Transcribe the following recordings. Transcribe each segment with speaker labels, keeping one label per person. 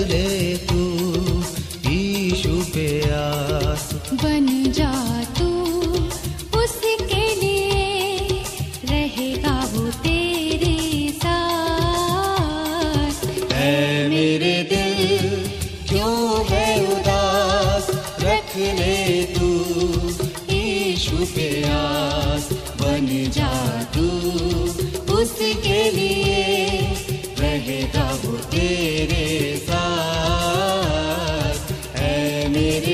Speaker 1: ले तू
Speaker 2: मेरे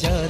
Speaker 1: जा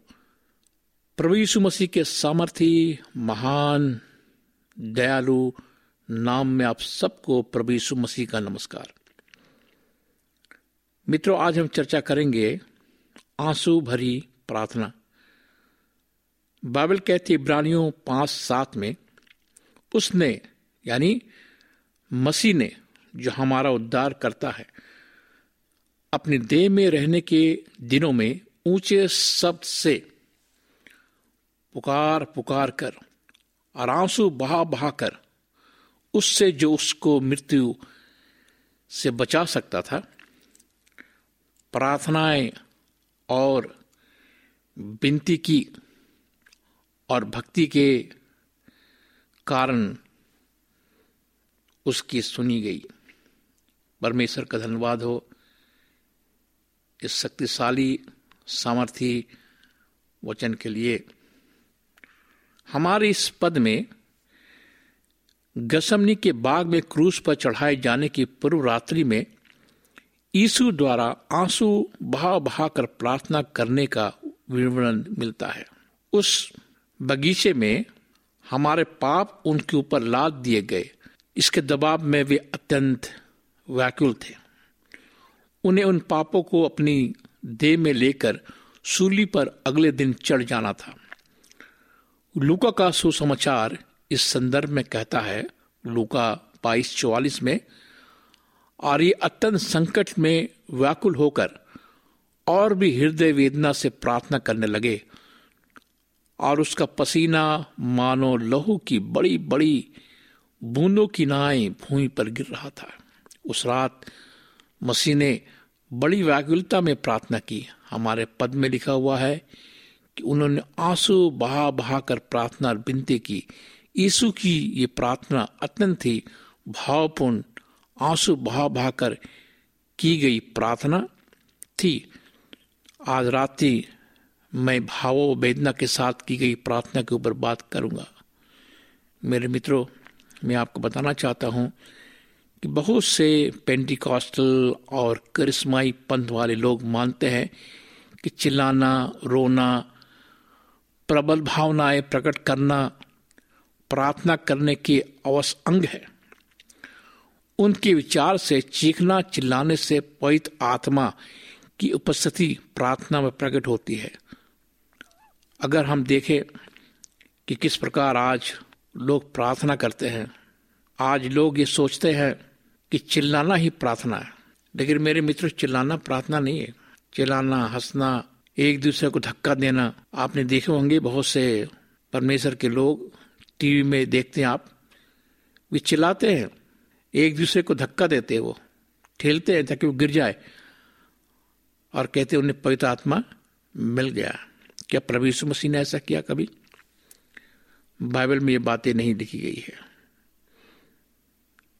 Speaker 3: प्रभु यीशु मसीह के सामर्थी, महान, दयालु नाम में आप सबको प्रभु यीशु मसीह का नमस्कार। मित्रों, आज हम चर्चा करेंगे आँसू भरी प्रार्थना। बाइबल कहती इब्रानियों पाँच सात में, उसने, यानी मसीह ने, जो हमारा उद्धार करता है, अपने देह में रहने के दिनों में ऊँचे शब्द से पुकार पुकार कर और आँसू बहा बहा कर, उससे जो उसको मृत्यु से बचा सकता था, प्रार्थनाएँ और विनती की और भक्ति के कारण उसकी सुनी गई। परमेश्वर का धन्यवाद हो। इस शक्तिशाली सामर्थी वचन के लिए हमारे इस पद में गसमनी के बाग में क्रूस पर चढ़ाए जाने की पूर्व रात्रि में यीशु द्वारा आँसू बहा बहा कर प्रार्थना करने का विवरण मिलता है। उस बगीचे में हमारे पाप उनके ऊपर लाद दिए गए। इसके दबाव में वे अत्यंत व्याकुल थे। उन्हें उन पापों को अपनी देह में लेकर सूली पर अगले दिन चढ़ जाना था। लूका का सुसमाचार इस संदर्भ में कहता है, लूका बाईस चौवालीस में और ये अत्यंत संकट में व्याकुल होकर और भी हृदय वेदना से प्रार्थना करने लगे और उसका पसीना मानो लहू की बड़ी बड़ी बूंदों की नाई भूमि पर गिर रहा था। उस रात मसीह ने बड़ी व्याकुलता में प्रार्थना की। हमारे पद में लिखा हुआ है कि उन्होंने आँसू बहा बहा कर प्रार्थना और विनती की। यीशु की ये प्रार्थना अत्यंत ही भावपूर्ण, आँसू बहा बहा कर की गई प्रार्थना थी। आज रात्रि मैं भावो वेदना के साथ की गई प्रार्थना के ऊपर बात करूँगा। मेरे मित्रों, मैं आपको बताना चाहता हूँ कि बहुत से पेंटिकॉस्टल और करिश्माई पंथ वाले लोग मानते हैं कि चिल्लाना, रोना प्रबल भावनाएँ प्रकट करना, प्रार्थना करने के अवश्य अंग है। उनके विचार से चीखना चिल्लाने से पवित आत्मा की उपस्थिति प्रार्थना में प्रकट होती है। अगर हम देखें कि किस प्रकार आज लोग प्रार्थना करते हैं, आज लोग ये सोचते हैं कि चिल्लाना ही प्रार्थना है, लेकिन मेरे मित्र, चिल्लाना प्रार्थना नहीं है। चिल्लाना, हंसना एक दूसरे को धक्का देना। आपने देखे होंगे बहुत से परमेश्वर के लोग टीवी में देखते हैं आप, वे चिल्लाते हैं। एक दूसरे को धक्का देते हैं वो, ठेलते हैं ताकि वो गिर जाए। और कहते उन्हें पवित्र आत्मा मिल गया। क्या यीशु मसीह ने ऐसा किया कभी? बाइबल में ये बातें नहीं लिखी गई है।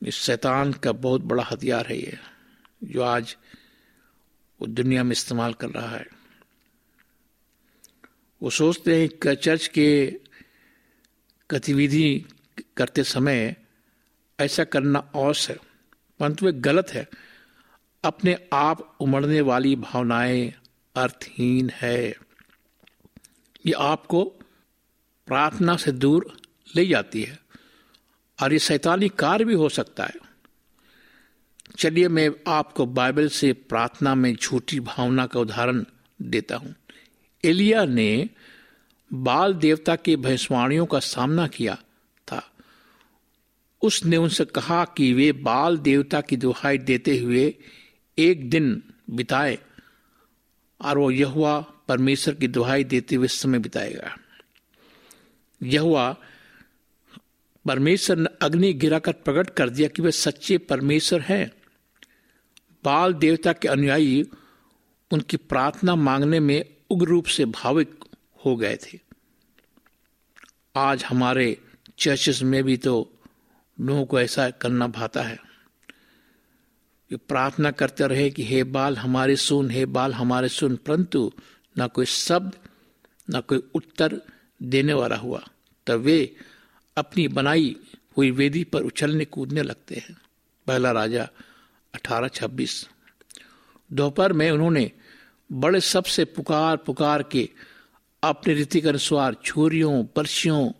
Speaker 3: इस शैतान का बहुत बड़ा हथियार है ये, जो आज वो दुनिया में इस्तेमाल कर रहा है। वो सोचते हैं कि चर्च के गतिविधि करते समय ऐसा करना अवश्य है, परंतु वे गलत है। अपने आप उमड़ने वाली भावनाएँ अर्थहीन है। ये आपको प्रार्थना से दूर ले जाती है, और ये शैतानी कार्य भी हो सकता है। चलिए मैं आपको बाइबल से प्रार्थना में झूठी भावना का उदाहरण देता हूँ। एलिया ने बाल देवता के भैंसवाणियों का सामना किया था। उसने उनसे कहा कि वे बाल देवता की दुहाई देते हुए एक दिन बिताए और वो यहुआ परमेश्वर की दुहाई देते हुए समय बिताएगा। यहुआ परमेश्वर ने अग्नि गिराकर प्रकट कर दिया कि वे सच्चे परमेश्वर हैं। बाल देवता के अनुयायी उनकी प्रार्थना मांगने में उग्र रूप से भाविक हो गए थे। आज हमारे चर्चेस में भी तो लोगों को ऐसा करना भाता है। कि प्रार्थना करते रहे कि हे बाल, हमारे सुन, हे बाल, हमारे सुन, परंतु ना कोई शब्द, ना कोई उत्तर देने वाला हुआ। तब वे अपनी बनाई हुई वेदी पर उछलने कूदने लगते हैं। पहला राजा अठारह छब्बीस। दोपहर में उन्होंने बड़े शब्द से पुकार पुकार के अपने रीति के अनुसार छुरियों, पर्चियों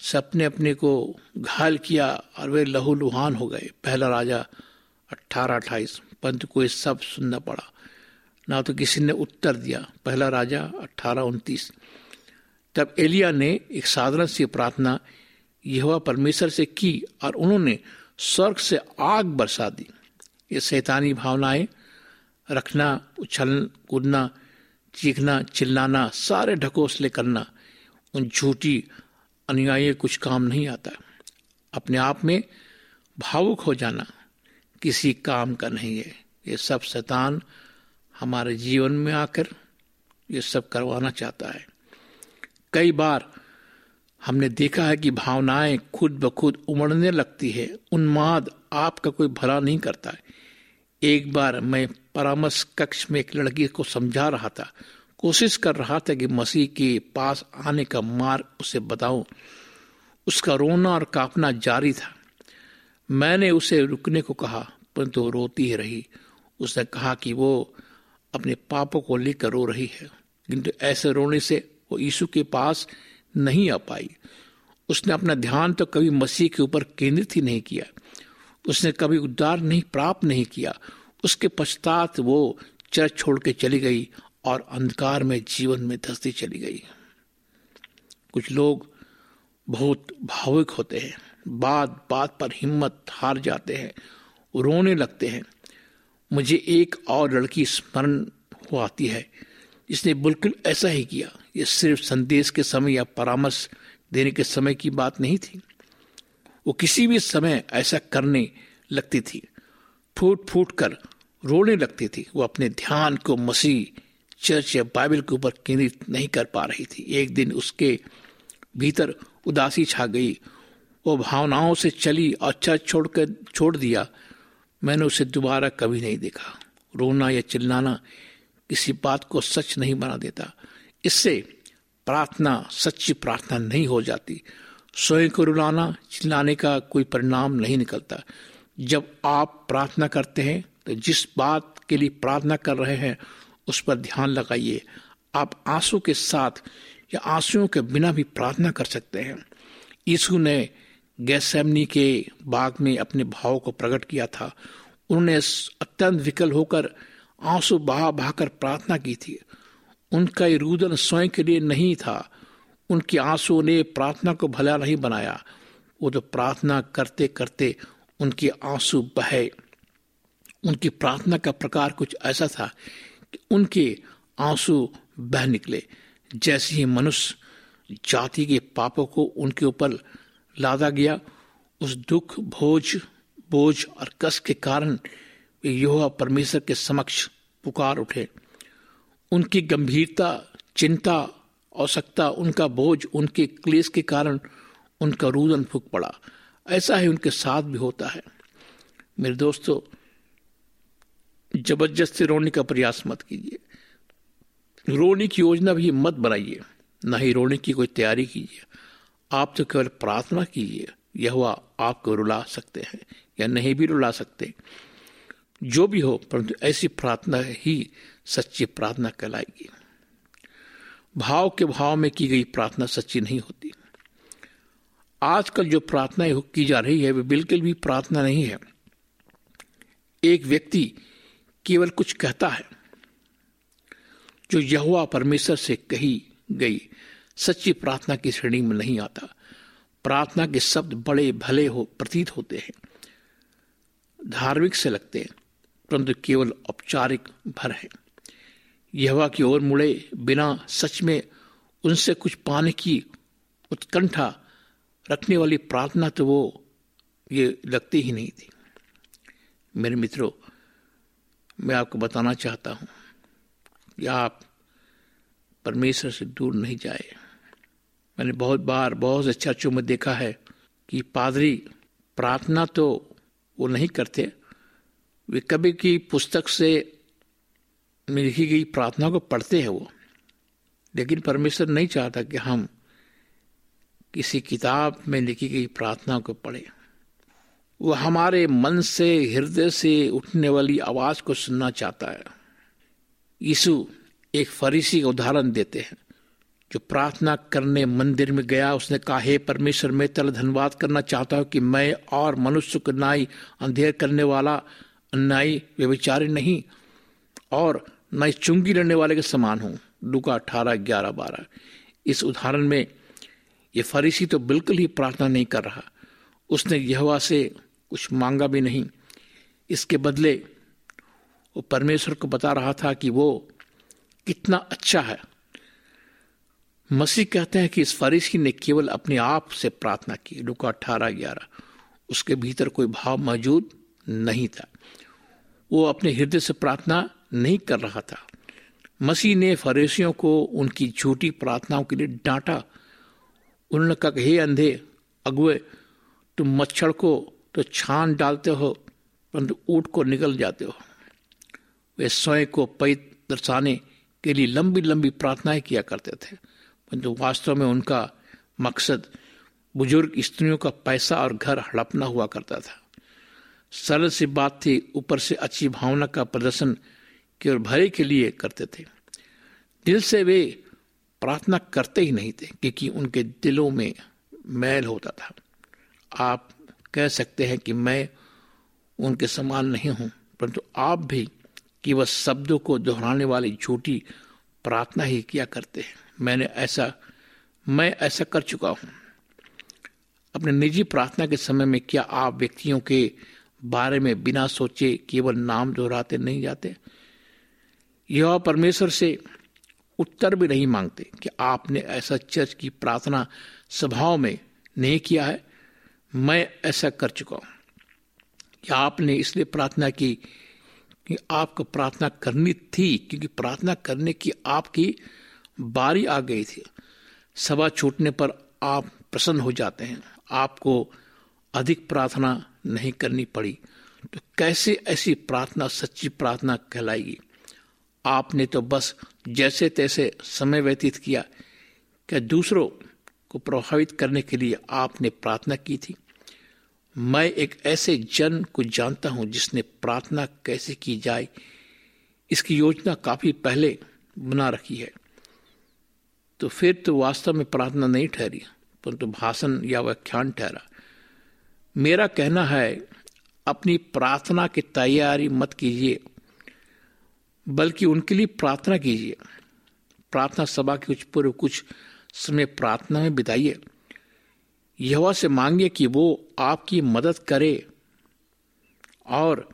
Speaker 3: से अपने को घायल किया और वे लहू लुहान हो गए। पहला राजा अट्ठारह, अट्ठाईस परंतु कोई सब सुनना पड़ा। ना तो किसी ने उत्तर दिया। पहला राजा अट्ठारह, उनतीस। तब एलिया ने एक साधारण सी प्रार्थना यहोवा परमेश्वर से की और उन्होंने स्वर्ग से आग बरसा दी। ये शैतानी भावनाएँ रखना उछल कूदना, चीखना, चिल्लाना, सारे ढकोसले करना, उन झूठी अनुयायी कुछ काम नहीं आता। अपने आप में भावुक हो जाना, किसी काम का नहीं है। ये सब शैतान हमारे जीवन में आकर ये सब करवाना चाहता है। कई बार हमने देखा है कि भावनाएँ खुद ब खुद उमड़ने लगती है। उन्माद आपका कोई भला नहीं करता। है एक बार मैं परामर्श कक्ष में एक लड़की को समझा रहा था। कोशिश कर रहा था कि मसीह के पास आने का मार्ग उसे बताऊँ। उसका रोना और कांपना जारी था। मैंने उसे रुकने को कहा, परंतु वो रोती ही रही। उसने कहा कि वो अपने पापों को लेकर रो रही है, किंतु ऐसे रोने से वो यीशु के पास नहीं आ पाई। उसने अपना ध्यान तो कभी मसीह के ऊपर केंद्रित ही नहीं किया। उसने कभी उद्धार नहीं, प्राप्त नहीं किया। उसके पश्चात वो चर्च छोड़ के चली गई और अंधकार में जीवन में धसती चली गई। कुछ लोग बहुत भावुक होते हैं, बात बात पर हिम्मत हार जाते हैं, रोने लगते हैं। मुझे एक और लड़की स्मरण हो आती है, जिसने बिल्कुल ऐसा ही किया। ये सिर्फ़ संदेश के समय या परामर्श देने के समय की बात नहीं थी। वो किसी भी समय ऐसा करने लगती थी। फूट फूट कर रोने लगती थी। वो अपने ध्यान को मसीह, चर्च या बाइबल के ऊपर केंद्रित नहीं कर पा रही थी। एक दिन उसके भीतर उदासी छा गई। वो भावनाओं से चली और चर्च छोड़ कर छोड़ दिया। मैंने उसे दोबारा कभी नहीं देखा। रोना या चिल्लाना किसी बात को सच नहीं बना देता। इससे प्रार्थना, सच्ची प्रार्थना नहीं हो जाती। स्वयं को रुलाना, चिल्लाने का कोई परिणाम नहीं निकलता। जब आप प्रार्थना करते हैं तो जिस बात के लिए प्रार्थना कर रहे हैं, उस पर ध्यान लगाइए। आप आँसू के साथ या आंसुओं के बिना भी प्रार्थना कर सकते हैं। यीशु ने गैसैमनी के बाग में अपने भाव को प्रकट किया था। उन्होंने अत्यंत विकल होकर आँसू बहा, बहाकर प्रार्थना की थी। उनका ये रुदन स्वयं के लिए नहीं था। उनके आँसू ने प्रार्थना को भला नहीं बनाया। वो तो प्रार्थना करते करते उनके आँसू बहे। उनकी प्रार्थना का प्रकार कुछ ऐसा था कि उनके आँसू बह निकले। जैसे ही मनुष्य जाति के पापों को उनके ऊपर लादा गया, उस दुख, भोज, बोझ और कष्ट के कारण वे परमेश्वर के समक्ष पुकार उठे। उनकी गंभीरता, चिंता आवश्यकता उनका बोझ उनके क्लेश के कारण उनका रुदन फूक पड़ा। ऐसा ही उनके साथ भी होता है। मेरे दोस्तों, ज़बरदस्ती रोने का प्रयास मत कीजिए। रोने की योजना भी मत बनाइए, ना ही रोने की कोई तैयारी कीजिए। आप तो केवल प्रार्थना कीजिए यह हुआ आपको रुला सकते हैं या नहीं भी रुला सकते। जो भी हो, परंतु ऐसी प्रार्थना ही सच्ची प्रार्थना कहलाएगी। भाव के भाव में की गई प्रार्थना सच्ची नहीं होती। आजकल जो प्रार्थनाएँ की जा रही है, वे बिल्कुल भी प्रार्थना नहीं है। एक व्यक्ति केवल कुछ कहता है, जो यहुआ परमेश्वर से कही गई सच्ची प्रार्थना की श्रेणी में नहीं आता। प्रार्थना के शब्द बड़े भले हो, प्रतीत होते हैं, धार्मिक से लगते हैं, परंतु केवल औपचारिक भर है। यहवा की ओर मुड़े बिना सच में उनसे कुछ पाने की उत्कंठा रखने वाली प्रार्थना तो वो ये लगती ही नहीं थी। मेरे मित्रों, मैं आपको बताना चाहता हूँ कि आप परमेश्वर से दूर नहीं जाए। मैंने बहुत बार बहुत से चर्चों में देखा है कि पादरी प्रार्थना तो वो नहीं करते, वे कभी की पुस्तक से लिखी गई प्रार्थना को पढ़ते हैं वो। लेकिन परमेश्वर नहीं चाहता कि हम किसी किताब में लिखी गई प्रार्थना को पढ़े। वो हमारे मन से, हृदय से उठने वाली आवाज़ को सुनना चाहता है। यीशु एक फरीसी का उदाहरण देते हैं। जो प्रार्थना करने मंदिर में गया, उसने कहा, हे परमेश्वर, मैं तेरा धन्यवाद करना चाहता हूँ कि मैं और मनुष्य को नाई अंधेर करने वाला अन्यायी व्यविचारी नहीं और मैं चुंगी लड़ने वाले के समान हूँ। लुका अठारह, ग्यारह, बारह। इस उदाहरण में ये फरीसी तो बिल्कुल ही प्रार्थना नहीं कर रहा। उसने यहवा से कुछ मांगा भी नहीं। इसके बदले वो परमेश्वर को बता रहा था कि वो कितना अच्छा है। मसीह कहते हैं कि इस फरीसी ने केवल अपने आप से प्रार्थना की। लुका अठारह ग्यारह। उसके भीतर कोई भाव मौजूद नहीं था। वो अपने हृदय से प्रार्थना नहीं कर रहा था। मसीह ने फरीसियों को उनकी झूठी प्रार्थनाओं के लिए डांटा उन्होंने कहा हे अंधे अगुए तुम मच्छर को तो छान डालते हो, परंतु ऊट को निकल जाते हो। वे स्वयं को पै दर्शाने के लिए लंबी लंबी प्रार्थनाएँ किया करते थे, परंतु वास्तव में उनका मकसद बुज़ुर्ग स्त्रियों का पैसा और घर हड़पना हुआ करता था। सरल सी बात थी, ऊपर से अच्छी भावना का प्रदर्शन केवल भरे के लिए करते थे। दिल से वे प्रार्थना करते ही नहीं थे, क्योंकि उनके दिलों में मैल होता था। आप कह सकते हैं कि मैं उनके समान नहीं हूँ, परंतु आप भी केवल शब्दों को दोहराने वाली झूठी प्रार्थना ही किया करते हैं। मैंने ऐसा, मैं ऐसा कर चुका हूँ। अपने निजी प्रार्थना के समय में क्या आप व्यक्तियों के बारे में बिना सोचे केवल नाम दोहराते नहीं जाते? यह परमेश्वर से उत्तर भी नहीं मांगते कि आपने ऐसा चर्च की प्रार्थना सभाओं में नहीं किया है। मैं ऐसा कर चुका हूँ। क्या आपने इसलिए प्रार्थना की कि आपको प्रार्थना करनी थी, क्योंकि प्रार्थना करने की आपकी बारी आ गई थी। सभा छूटने पर आप प्रसन्न हो जाते हैं। आपको अधिक प्रार्थना नहीं करनी पड़ी। तो कैसे ऐसी प्रार्थना, सच्ची प्रार्थना कहलाएगी? आपने तो बस जैसे तैसे समय व्यतीत किया क्या दूसरों को प्रभावित करने के लिए आपने प्रार्थना की थी। मैं एक ऐसे जन को जानता हूँ जिसने प्रार्थना कैसे की जाए, इसकी योजना काफ़ी पहले बना रखी है। तो फिर तो वास्तव में प्रार्थना नहीं ठहरी, परंतु तो भाषण या व्याख्यान ठहरा। मेरा कहना है, अपनी प्रार्थना की तैयारी मत कीजिए बल्कि उनके लिए प्रार्थना कीजिए। प्रार्थना सभा के कुछ पूर्व, कुछ समय प्रार्थना में बिताइए। यहोवा से मांगिए कि वो आपकी मदद करे। और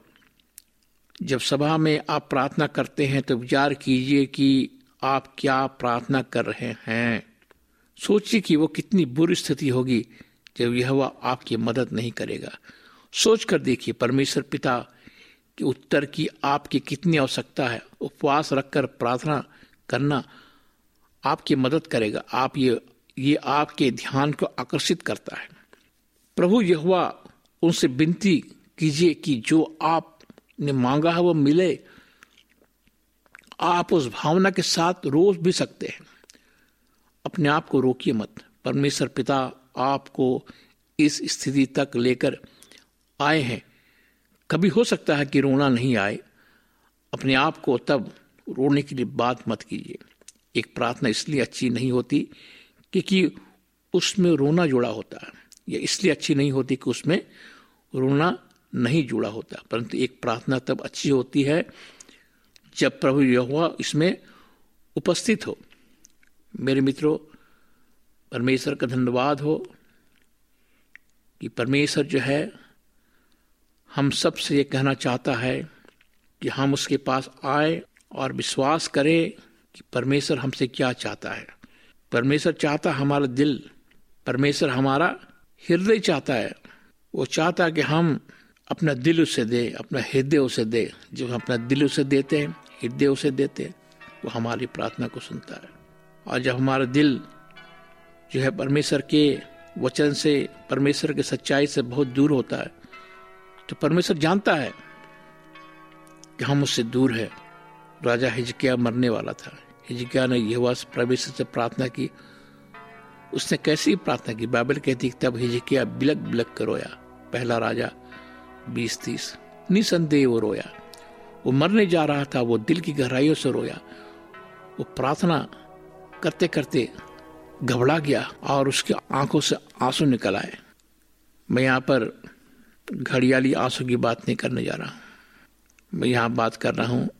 Speaker 3: जब सभा में आप प्रार्थना करते हैं तो विचार कीजिए कि आप क्या प्रार्थना कर रहे हैं। सोचिए कि वो कितनी बुरी स्थिति होगी जब यह आपकी मदद नहीं करेगा। सोच कर देखिए, परमेश्वर पिता के उत्तर की आपकी कितनी आवश्यकता है, उपवास रखकर प्रार्थना करना आपकी मदद करेगा। आप ये ये आपके ध्यान को आकर्षित करता है। प्रभु यहुआ उनसे विनती कीजिए कि जो आपने मांगा है वो मिले। आप उस भावना के साथ रोज भी सकते हैं। अपने आप को रोकिए मत। परमेश्वर पिता आपको इस स्थिति तक लेकर आए हैं। कभी हो सकता है कि रोना नहीं आए। अपने आप को तब रोने के लिए बात मत कीजिए। एक प्रार्थना इसलिए अच्छी नहीं होती क्योंकि उसमें रोना जुड़ा होता है। या इसलिए अच्छी नहीं होती कि उसमें रोना नहीं जुड़ा होता। परंतु एक प्रार्थना तब अच्छी होती है जब प्रभु यहोवा इसमें उपस्थित हो। मेरे मित्रों, परमेश्वर का धन्यवाद हो कि परमेश्वर जो है हम सबसे ये कहना चाहता है कि हम उसके पास आए और विश्वास करें कि परमेश्वर हमसे क्या चाहता है। परमेश्वर चाहता हमारा दिल, परमेश्वर हमारा हृदय चाहता है। वो चाहता है कि हम अपना दिल उसे दे, अपना हृदय उसे दे। जब हम अपना दिल उसे देते हैं, हृदय उसे देते हैं, वो हमारी प्रार्थना को सुनता है। और जब हमारा दिल जो है परमेश्वर के वचन से, परमेश्वर के सच्चाई से बहुत दूर होता है तो परमेश्वर जानता है कि हम उससे दूर है। राजा हिजकिया मरने वाला था। हिजकिया ने यहोवा से परमेश्वर से प्रार्थना की। उसने कैसी प्रार्थना की? बाइबल कहती कि तब हिजकिया बिलक बिलक कर रोया। पहला राजा, बीस तीस। निसंदेह वो रोया। वो मरने जा रहा था, वो दिल की गहराइयों से रोया। वो प्रार्थना करते करते घबरा गया और उसकी आँखों से आँसू निकल आए। मैं यहाँ पर घड़ियाली आँसू की बात नहीं करने जा रहा। हूँ मैं यहाँ बात कर रहा हूँ,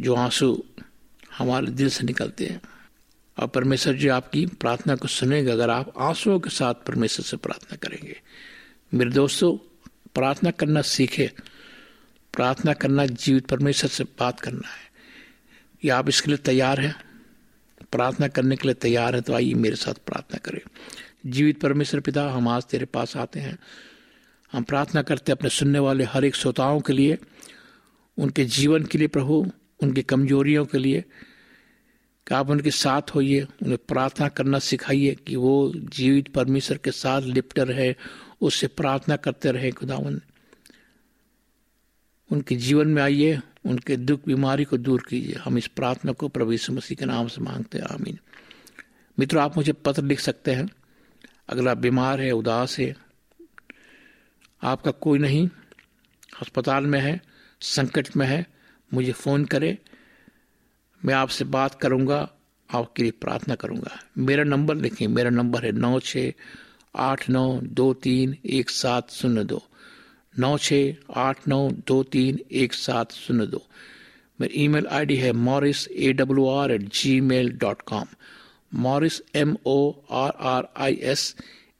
Speaker 3: जो आँसू हमारे दिल से निकलते हैं। और परमेश्वर जी आपकी प्रार्थना को सुनेगा, अगर आप आंसुओं के साथ परमेश्वर से प्रार्थना करेंगे। मेरे दोस्तों, प्रार्थना करना सीखे। प्रार्थना करना जीवित परमेश्वर से बात करना है। या आप इसके लिए तैयार हैं? प्रार्थना करने के लिए तैयार है तो आइए मेरे साथ प्रार्थना करें। जीवित परमेश्वर पिता, हम आज तेरे पास आते हैं। हम प्रार्थना करते अपने सुनने वाले हर एक श्रोताओं के लिए, उनके जीवन के लिए प्रभु, उनकी कमजोरियों के लिए, कि आप उनके साथ होइए, उन्हें प्रार्थना करना सिखाइए कि वो जीवित परमेश्वर के साथ लिपटे रहे, उससे प्रार्थना करते रहे, खुदावन। उनके जीवन में आइए, उनके दुख, बीमारी को दूर कीजिए। हम इस प्रार्थना को प्रभु यीशु मसीह के नाम से मांगते हैं। आमीन। मित्रों, आप मुझे पत्र लिख सकते हैं। अगर आप बीमार है, उदास है आपका कोई नहीं, अस्पताल में है, संकट में है, मुझे फ़ोन करें, मैं आपसे बात करूँगा, आपके लिए प्रार्थना करूँगा। मेरा नंबर लिखें, मेरा नंबर है नौ छ आठ नौ दो तीन एक सात शून्य दो। नौ छ आठ नौ दो तीन एक सात शून्य दो। मेरी ईमेल आईडी है Morris A W R at gmail dot com Morris M O R R I S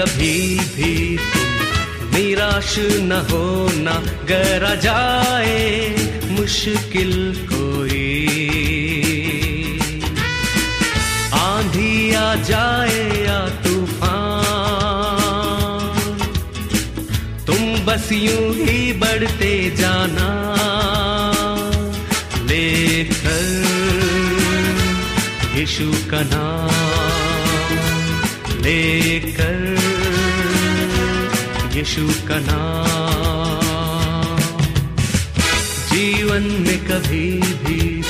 Speaker 4: कभी भी तुम निराश न होना गरा जाए मुश्किल कोई। आंधी आ जाए या तूफ़ान, तुम बस यूँ ही बढ़ते जाना। लेकर यीशु का नाम लेकर यीशु का नाम। जीवन में कभी भी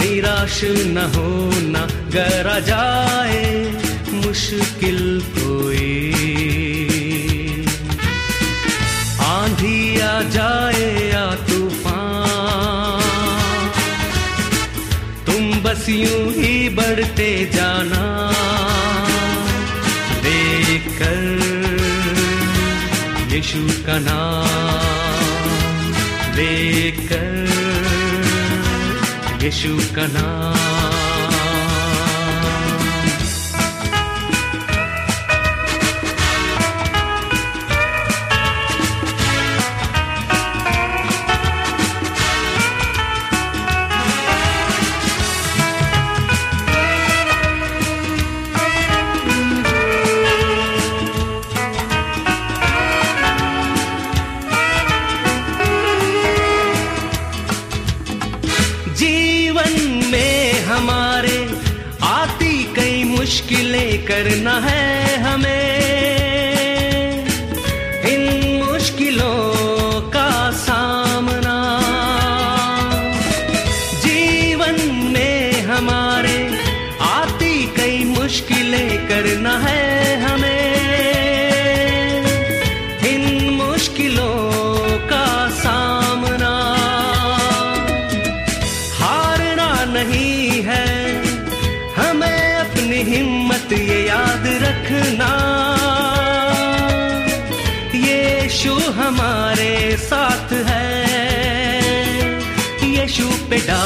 Speaker 4: निराश न होना गरा जाए मुश्किल कोई। आंधी आ जाए या तूफ़ान। तुम बस यूँ ही बढ़ते जाना। लेकर यीशु का नाम लेकर यीशु का नाम मुश्किलें करना है हमें।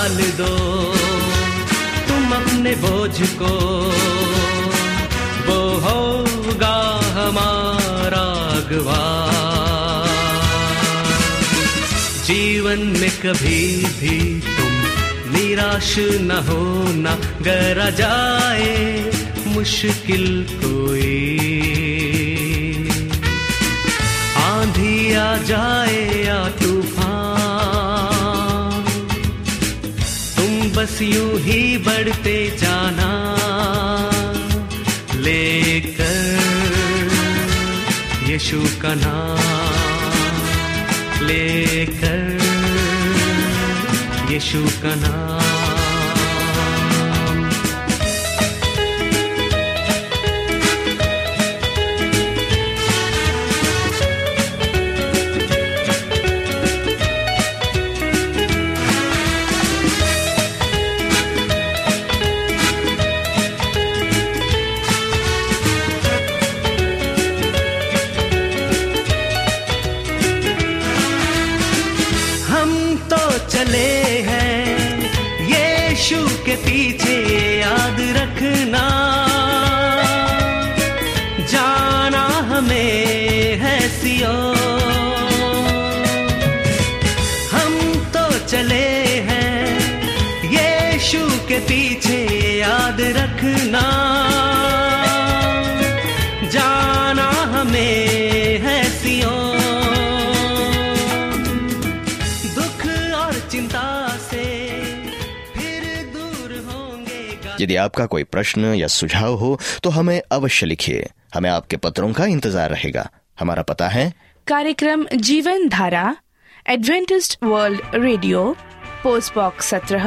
Speaker 4: डाल दो। तुम अपने बोझ को। वो होगा हमारा अगवा। जीवन में कभी भी तुम निराश न होना। गरा जाए मुश्किल कोई। आंधी आ जाए या बस यूँ ही बढ़ते जाना लेकर यीशु का नाम लेकर यीशु का नाम। रखना। जाना हमें है सियो। दुख और चिंता से फिर दूर होंगे
Speaker 5: यदि आपका कोई प्रश्न या सुझाव हो तो हमें अवश्य लिखिए। हमें आपके पत्रों का इंतज़ार रहेगा। हमारा पता है।
Speaker 6: कार्यक्रम Jeevan Dhara Adventist World Radio post box सत्रह